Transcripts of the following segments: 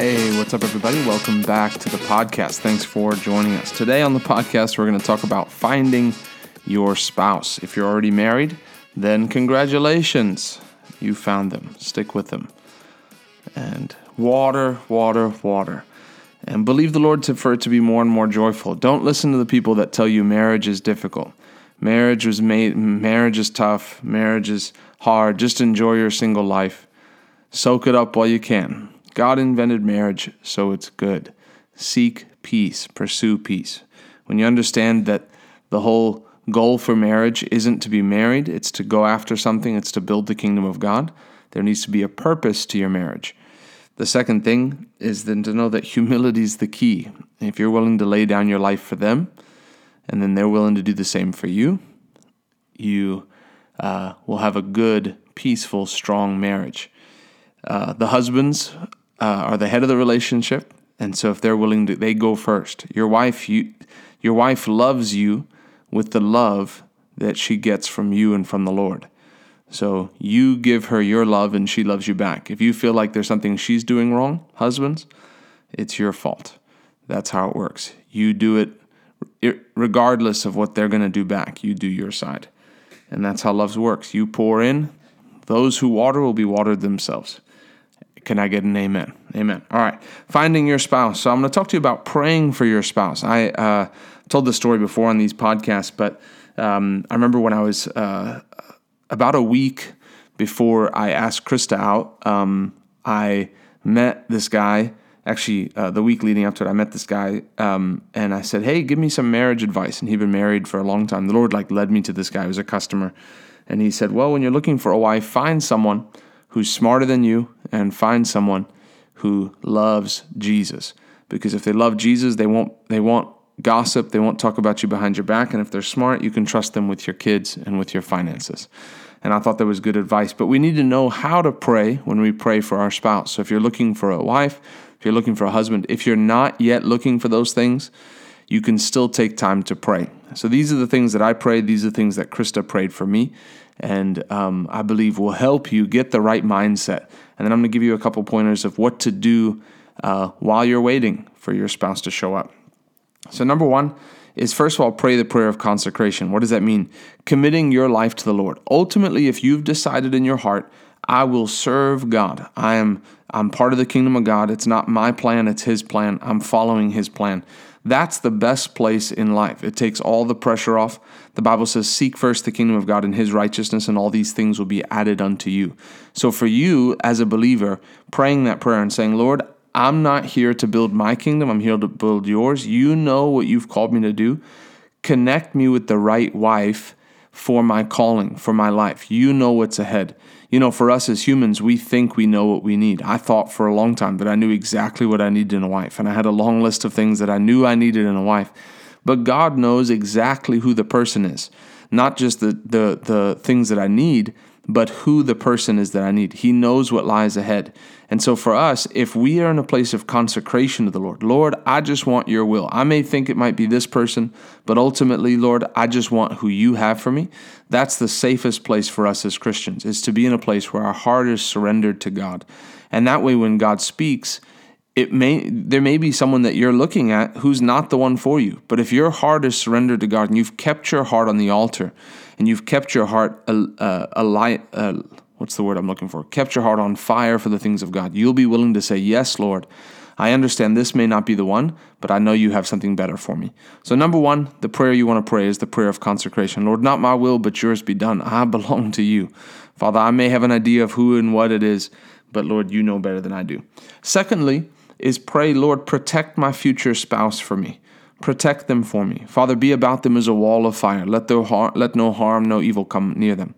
Hey, what's up, everybody? Welcome back to the podcast. Thanks for joining us. Today on the podcast, we're going to talk about finding your spouse. If you're already married, then congratulations. You found them. Stick with them. And water, water, water. And believe the Lord to, for it to be more and more joyful. Don't listen to the people that tell you marriage is difficult. Marriage was made marriage is tough, marriage is hard. Just enjoy your single life. Soak it up while you can. God invented marriage, so it's good. Seek peace, pursue peace. When you understand that the whole goal for marriage isn't to be married, it's to go after something, it's to build the kingdom of God, there needs to be a purpose to your marriage. The second thing is then to know that humility is the key. If you're willing to lay down your life for them, and then they're willing to do the same for you, you uh, will have a good, peaceful, strong marriage. Uh, the husbands uh, are the head of the relationship, and so if they're willing to, they go first. Your wife, you, your wife loves you with the love that she gets from you and from the Lord. So you give her your love, and she loves you back. If you feel like there's something she's doing wrong, husbands, it's your fault. That's how it works. You do it regardless of what they're going to do back. You do your side. And that's how love works. You pour in, those who water will be watered themselves. Can I get an amen? Amen. All right. Finding your spouse. So I'm going to talk to you about praying for your spouse. I uh, told this story before on these podcasts, but um, I remember when I was uh, about a week before I asked Krista out, um, I met this guy. Actually, uh, the week leading up to it, I met this guy, um, and I said, "Hey, give me some marriage advice." And he'd been married for a long time. The Lord like led me to this guy. He was a customer, and he said, "Well, when you're looking for a wife, find someone." who's smarter than you and find someone who loves Jesus. Because if they love Jesus, they won't they won't gossip, they won't talk about you behind your back, and if they're smart, you can trust them with your kids and with your finances. And I thought that was good advice. But we need to know how to pray when we pray for our spouse. So if you're looking for a wife, if you're looking for a husband, if you're not yet looking for those things, you can still take time to pray. So these are the things that I prayed. These are the things that Krista prayed for me and um, I believe will help you get the right mindset. And then I'm going to give you a couple pointers of what to do uh, while you're waiting for your spouse to show up. So, number one is first of all, pray the prayer of consecration. What does that mean? Committing your life to the Lord. Ultimately, if you've decided in your heart, I will serve God. I am I'm part of the kingdom of God. It's not my plan, it's his plan. I'm following his plan. That's the best place in life. It takes all the pressure off. The Bible says, Seek first the kingdom of God and his righteousness, and all these things will be added unto you. So, for you as a believer, praying that prayer and saying, Lord, I'm not here to build my kingdom, I'm here to build yours. You know what you've called me to do. Connect me with the right wife for my calling, for my life. You know what's ahead. You know, for us as humans, we think we know what we need. I thought for a long time that I knew exactly what I needed in a wife, and I had a long list of things that I knew I needed in a wife. But God knows exactly who the person is, not just the, the, the things that I need, but who the person is that I need. He knows what lies ahead. And so for us, if we are in a place of consecration to the Lord, Lord, I just want your will. I may think it might be this person, but ultimately, Lord, I just want who you have for me. That's the safest place for us as Christians, is to be in a place where our heart is surrendered to God. And that way, when God speaks, it may there may be someone that you're looking at who's not the one for you. But if your heart is surrendered to God and you've kept your heart on the altar, and you've kept your heart a, a, a light, uh, what's the word I'm looking for? Kept your heart on fire for the things of God. You'll be willing to say, Yes, Lord. I understand this may not be the one, but I know you have something better for me. So, number one, the prayer you want to pray is the prayer of consecration. Lord, not my will, but yours be done. I belong to you. Father, I may have an idea of who and what it is, but Lord, you know better than I do. Secondly, is pray, Lord, protect my future spouse for me. Protect them for me. Father, be about them as a wall of fire. Let, their har- let no harm, no evil come near them.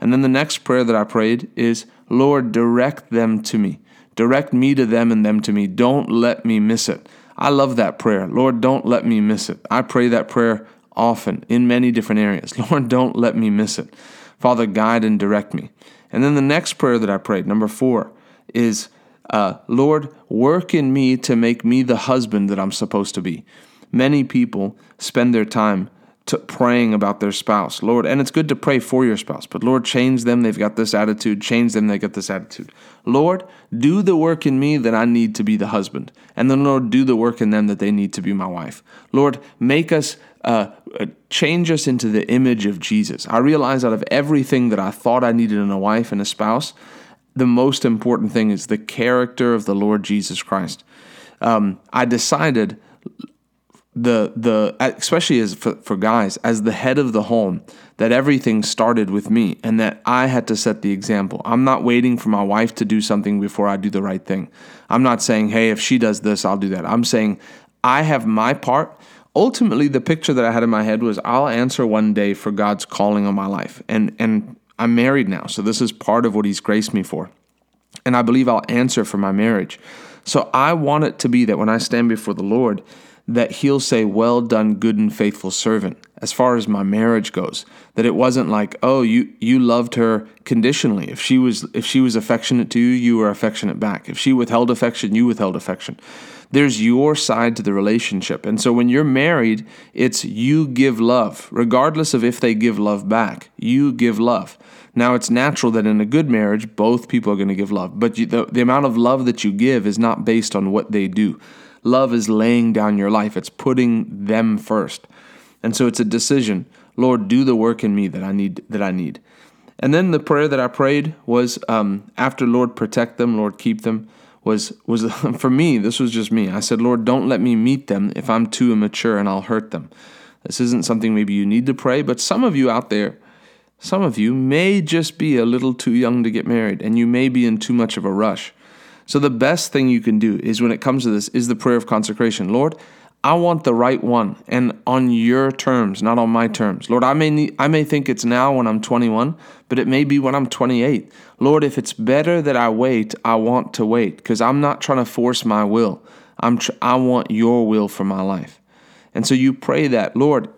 And then the next prayer that I prayed is, Lord, direct them to me. Direct me to them and them to me. Don't let me miss it. I love that prayer. Lord, don't let me miss it. I pray that prayer often in many different areas. Lord, don't let me miss it. Father, guide and direct me. And then the next prayer that I prayed, number four, is uh, Lord, work in me to make me the husband that I'm supposed to be. Many people spend their time praying about their spouse. Lord, and it's good to pray for your spouse, but Lord, change them. They've got this attitude. Change them. They got this attitude. Lord, do the work in me that I need to be the husband. And then, Lord, do the work in them that they need to be my wife. Lord, make us, uh, uh change us into the image of Jesus. I realize out of everything that I thought I needed in a wife and a spouse, the most important thing is the character of the Lord Jesus Christ. Um, I decided the the especially as for, for guys as the head of the home that everything started with me and that I had to set the example. I'm not waiting for my wife to do something before I do the right thing. I'm not saying, "Hey, if she does this, I'll do that." I'm saying I have my part. Ultimately, the picture that I had in my head was I'll answer one day for God's calling on my life. And and I'm married now, so this is part of what he's graced me for. And I believe I'll answer for my marriage. So I want it to be that when I stand before the Lord, that he'll say, Well done, good and faithful servant, as far as my marriage goes. That it wasn't like, oh, you you loved her conditionally. If she was if she was affectionate to you, you were affectionate back. If she withheld affection, you withheld affection. There's your side to the relationship. And so when you're married, it's you give love, regardless of if they give love back. You give love. Now, it's natural that in a good marriage, both people are going to give love, but you, the, the amount of love that you give is not based on what they do. Love is laying down your life, it's putting them first. And so it's a decision. Lord, do the work in me that I need that I need. And then the prayer that I prayed was um, after Lord protect them, Lord keep them was was for me. This was just me. I said, Lord, don't let me meet them if I'm too immature and I'll hurt them. This isn't something maybe you need to pray, but some of you out there, some of you may just be a little too young to get married, and you may be in too much of a rush. So the best thing you can do is when it comes to this is the prayer of consecration. Lord, I want the right one and on your terms, not on my terms. Lord, I may need, I may think it's now when I'm 21, but it may be when I'm 28. Lord, if it's better that I wait, I want to wait because I'm not trying to force my will. I'm tr- I want your will for my life. And so you pray that, Lord,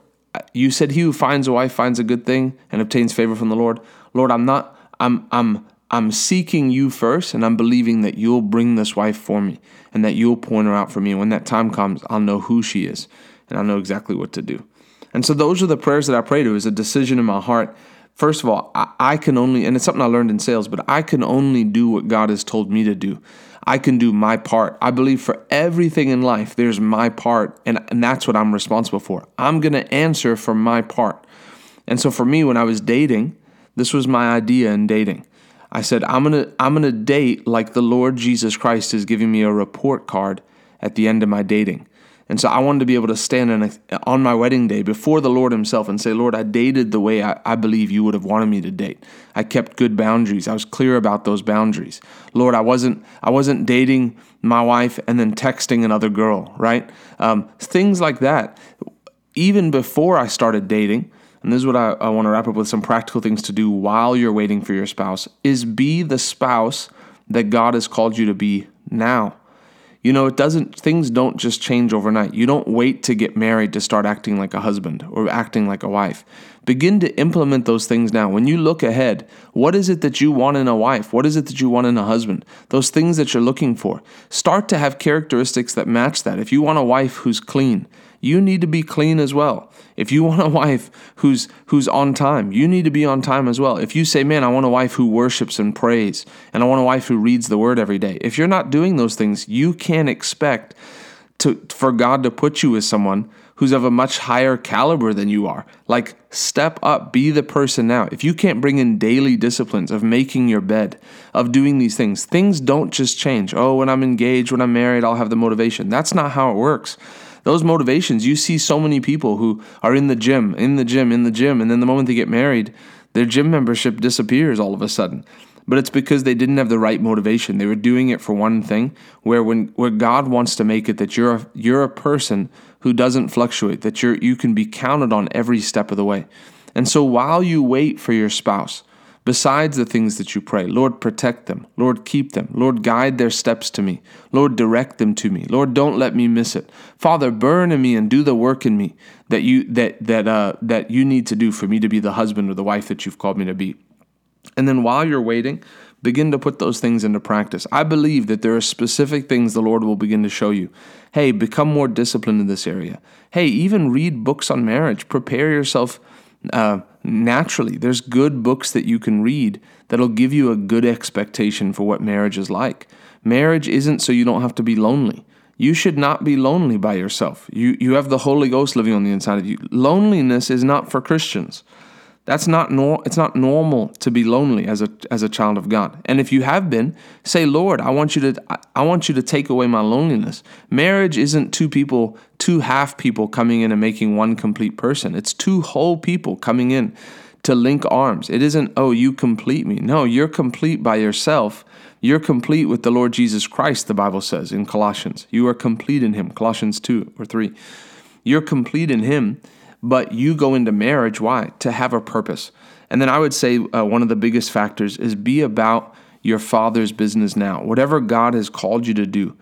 you said he who finds a wife finds a good thing and obtains favor from the Lord. Lord, I'm not I'm I'm I'm seeking you first, and I'm believing that you'll bring this wife for me and that you'll point her out for me. And when that time comes, I'll know who she is and I'll know exactly what to do. And so those are the prayers that I pray to. Was a decision in my heart. First of all, I, I can only, and it's something I learned in sales, but I can only do what God has told me to do. I can do my part. I believe for everything in life, there's my part, and, and that's what I'm responsible for. I'm going to answer for my part. And so for me, when I was dating, this was my idea in dating. I said, I'm gonna I'm gonna date like the Lord Jesus Christ is giving me a report card at the end of my dating. And so I wanted to be able to stand a, on my wedding day before the Lord Himself and say, Lord, I dated the way I, I believe you would have wanted me to date. I kept good boundaries. I was clear about those boundaries. Lord, I wasn't I wasn't dating my wife and then texting another girl, right? Um, things like that. Even before I started dating, and this is what I, I want to wrap up with some practical things to do while you're waiting for your spouse, is be the spouse that God has called you to be now. You know, it doesn't, things don't just change overnight. You don't wait to get married to start acting like a husband or acting like a wife. Begin to implement those things now. When you look ahead, what is it that you want in a wife? What is it that you want in a husband? Those things that you're looking for. Start to have characteristics that match that. If you want a wife who's clean, you need to be clean as well. If you want a wife who's who's on time, you need to be on time as well. If you say, "Man, I want a wife who worships and prays, and I want a wife who reads the word every day." If you're not doing those things, you can't expect to for God to put you with someone who's of a much higher caliber than you are. Like step up, be the person now. If you can't bring in daily disciplines of making your bed, of doing these things, things don't just change. Oh, when I'm engaged, when I'm married, I'll have the motivation. That's not how it works those motivations, you see so many people who are in the gym, in the gym, in the gym, and then the moment they get married, their gym membership disappears all of a sudden. But it's because they didn't have the right motivation. They were doing it for one thing, where when where God wants to make it that you're a, you're a person who doesn't fluctuate, that you're you can be counted on every step of the way. And so while you wait for your spouse, besides the things that you pray. Lord, protect them. Lord, keep them. Lord, guide their steps to me. Lord, direct them to me. Lord, don't let me miss it. Father, burn in me and do the work in me that you that that uh that you need to do for me to be the husband or the wife that you've called me to be. And then while you're waiting, begin to put those things into practice. I believe that there are specific things the Lord will begin to show you. Hey, become more disciplined in this area. Hey, even read books on marriage. Prepare yourself uh, naturally. There's good books that you can read that'll give you a good expectation for what marriage is like. Marriage isn't so you don't have to be lonely. You should not be lonely by yourself. You, you have the Holy Ghost living on the inside of you. Loneliness is not for Christians. That's not nor- it's not normal to be lonely as a as a child of God. And if you have been, say, "Lord, I want you to I want you to take away my loneliness." Marriage isn't two people, two half people coming in and making one complete person. It's two whole people coming in to link arms. It isn't, "Oh, you complete me." No, you're complete by yourself. You're complete with the Lord Jesus Christ, the Bible says in Colossians. You are complete in him, Colossians 2 or 3. You're complete in him but you go into marriage why? To have a purpose. And then i would say uh, one of the biggest factors is be about your father's business now. Whatever god has called you to do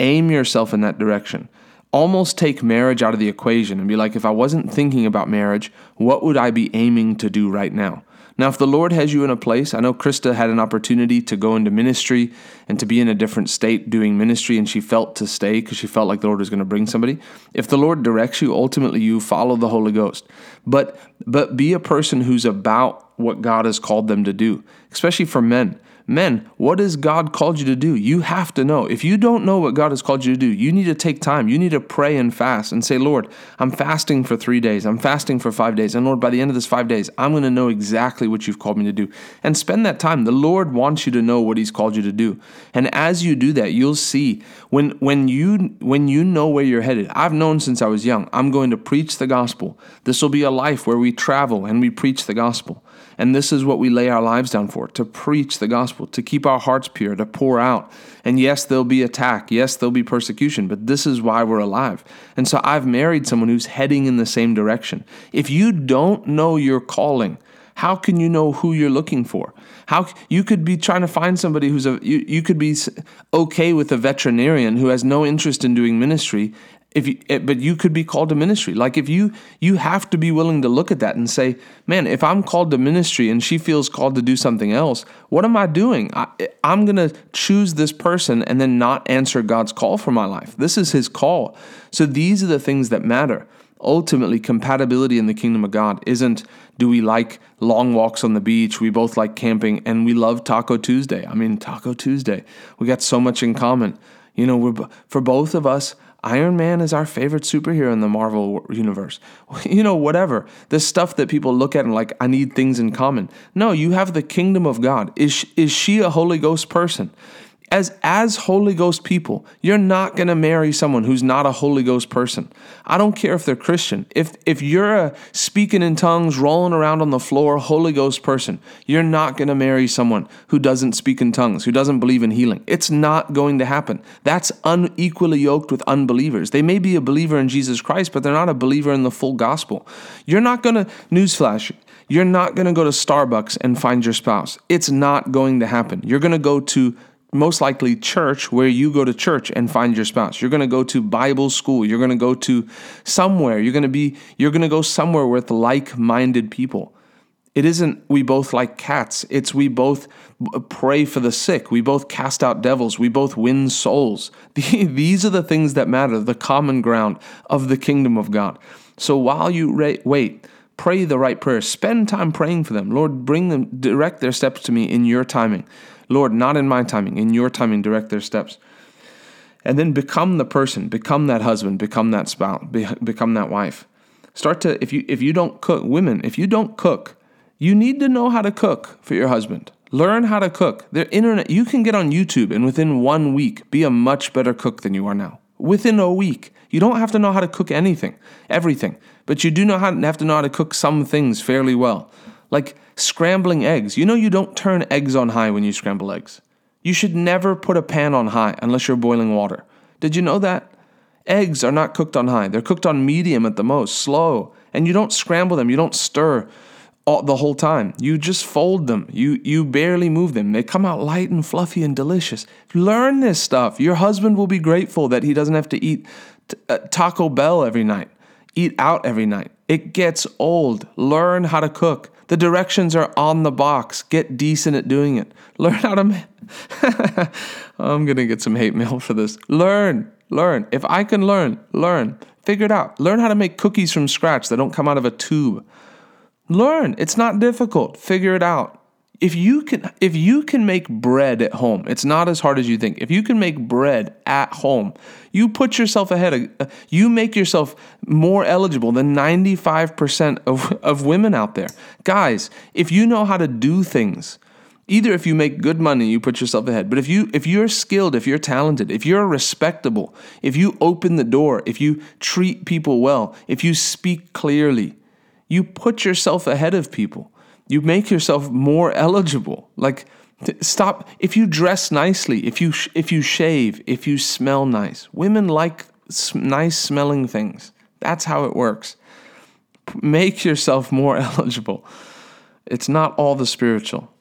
aim yourself in that direction. Almost take marriage out of the equation and be like if i wasn't thinking about marriage what would i be aiming to do right now now, if the Lord has you in a place, I know Krista had an opportunity to go into ministry and to be in a different state doing ministry, and she felt to stay because she felt like the Lord was going to bring somebody. If the Lord directs you, ultimately you follow the Holy Ghost. But but be a person who's about what God has called them to do, especially for men. Men, what has God called you to do? You have to know. If you don't know what God has called you to do, you need to take time. You need to pray and fast and say, Lord, I'm fasting for three days. I'm fasting for five days. And Lord, by the end of this five days, I'm going to know exactly what you've called me to do. And spend that time. The Lord wants you to know what He's called you to do. And as you do that, you'll see when when you when you know where you're headed. I've known since I was young, I'm going to preach the gospel. This will be a life where we travel and we preach the gospel. And this is what we lay our lives down for to preach the gospel, to keep our hearts pure, to pour out. And yes, there'll be attack. Yes, there'll be persecution, but this is why we're alive. And so I've married someone who's heading in the same direction. If you don't know your calling, how can you know who you're looking for? How you could be trying to find somebody who's a you, you could be okay with a veterinarian who has no interest in doing ministry if you, eh, but you could be called to ministry. Like if you you have to be willing to look at that and say man if i'm called to ministry and she feels called to do something else what am i doing? I, i'm going to choose this person and then not answer god's call for my life. This is his call. So these are the things that matter. Ultimately compatibility in the kingdom of god isn't do we like long walks on the beach? We both like camping and we love taco tuesday. I mean taco tuesday we got so much in common. You know we're for both of us Iron Man is our favorite superhero in the Marvel universe. You know, whatever. The stuff that people look at and like, I need things in common. No, you have the kingdom of God. Is, is she a Holy Ghost person? As as Holy Ghost people, you're not going to marry someone who's not a Holy Ghost person. I don't care if they're Christian. If if you're a speaking in tongues, rolling around on the floor Holy Ghost person, you're not going to marry someone who doesn't speak in tongues, who doesn't believe in healing. It's not going to happen. That's unequally yoked with unbelievers. They may be a believer in Jesus Christ, but they're not a believer in the full gospel. You're not going to newsflash you're not going to go to Starbucks and find your spouse. It's not going to happen. You're going to go to most likely church where you go to church and find your spouse. You're going to go to Bible school. You're going to go to somewhere. You're going to be you're going to go somewhere with like-minded people. It isn't we both like cats. It's we both pray for the sick. We both cast out devils. We both win souls. These are the things that matter, the common ground of the kingdom of God. So while you wait, pray the right prayer. Spend time praying for them. Lord, bring them direct their steps to me in your timing. Lord, not in my timing, in your timing, direct their steps. And then become the person, become that husband, become that spouse, become that wife. Start to if you if you don't cook, women, if you don't cook, you need to know how to cook for your husband. Learn how to cook. The internet, you can get on YouTube and within one week be a much better cook than you are now. Within a week, you don't have to know how to cook anything, everything, but you do know how have to know how to cook some things fairly well. Like scrambling eggs. You know, you don't turn eggs on high when you scramble eggs. You should never put a pan on high unless you're boiling water. Did you know that? Eggs are not cooked on high, they're cooked on medium at the most, slow. And you don't scramble them, you don't stir all, the whole time. You just fold them, you, you barely move them. They come out light and fluffy and delicious. Learn this stuff. Your husband will be grateful that he doesn't have to eat t- uh, Taco Bell every night, eat out every night It gets old. Learn how to cook. The directions are on the box. Get decent at doing it. Learn how to. Ma- I'm going to get some hate mail for this. Learn. Learn. If I can learn, learn. Figure it out. Learn how to make cookies from scratch that don't come out of a tube. Learn. It's not difficult. Figure it out if you can if you can make bread at home it's not as hard as you think. If you can make bread at home you put yourself ahead of uh, you make yourself more eligible than 95% of, of women out there. Guys if you know how to do things either if you make good money you put yourself ahead but if you if you're skilled if you're talented if you're respectable if you open the door if you treat people well if you speak clearly you put yourself ahead of people you make yourself more eligible. Like stop if you dress nicely, if you sh- if you shave, if you smell nice. Women like nice smelling things. That's how it works. Make yourself more eligible. It's not all the spiritual.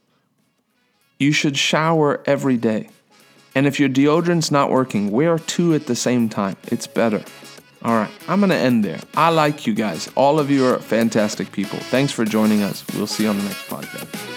You should shower every day. And if your deodorant's not working, wear two at the same time. It's better. All right, I'm going to end there. I like you guys. All of you are fantastic people. Thanks for joining us. We'll see you on the next podcast.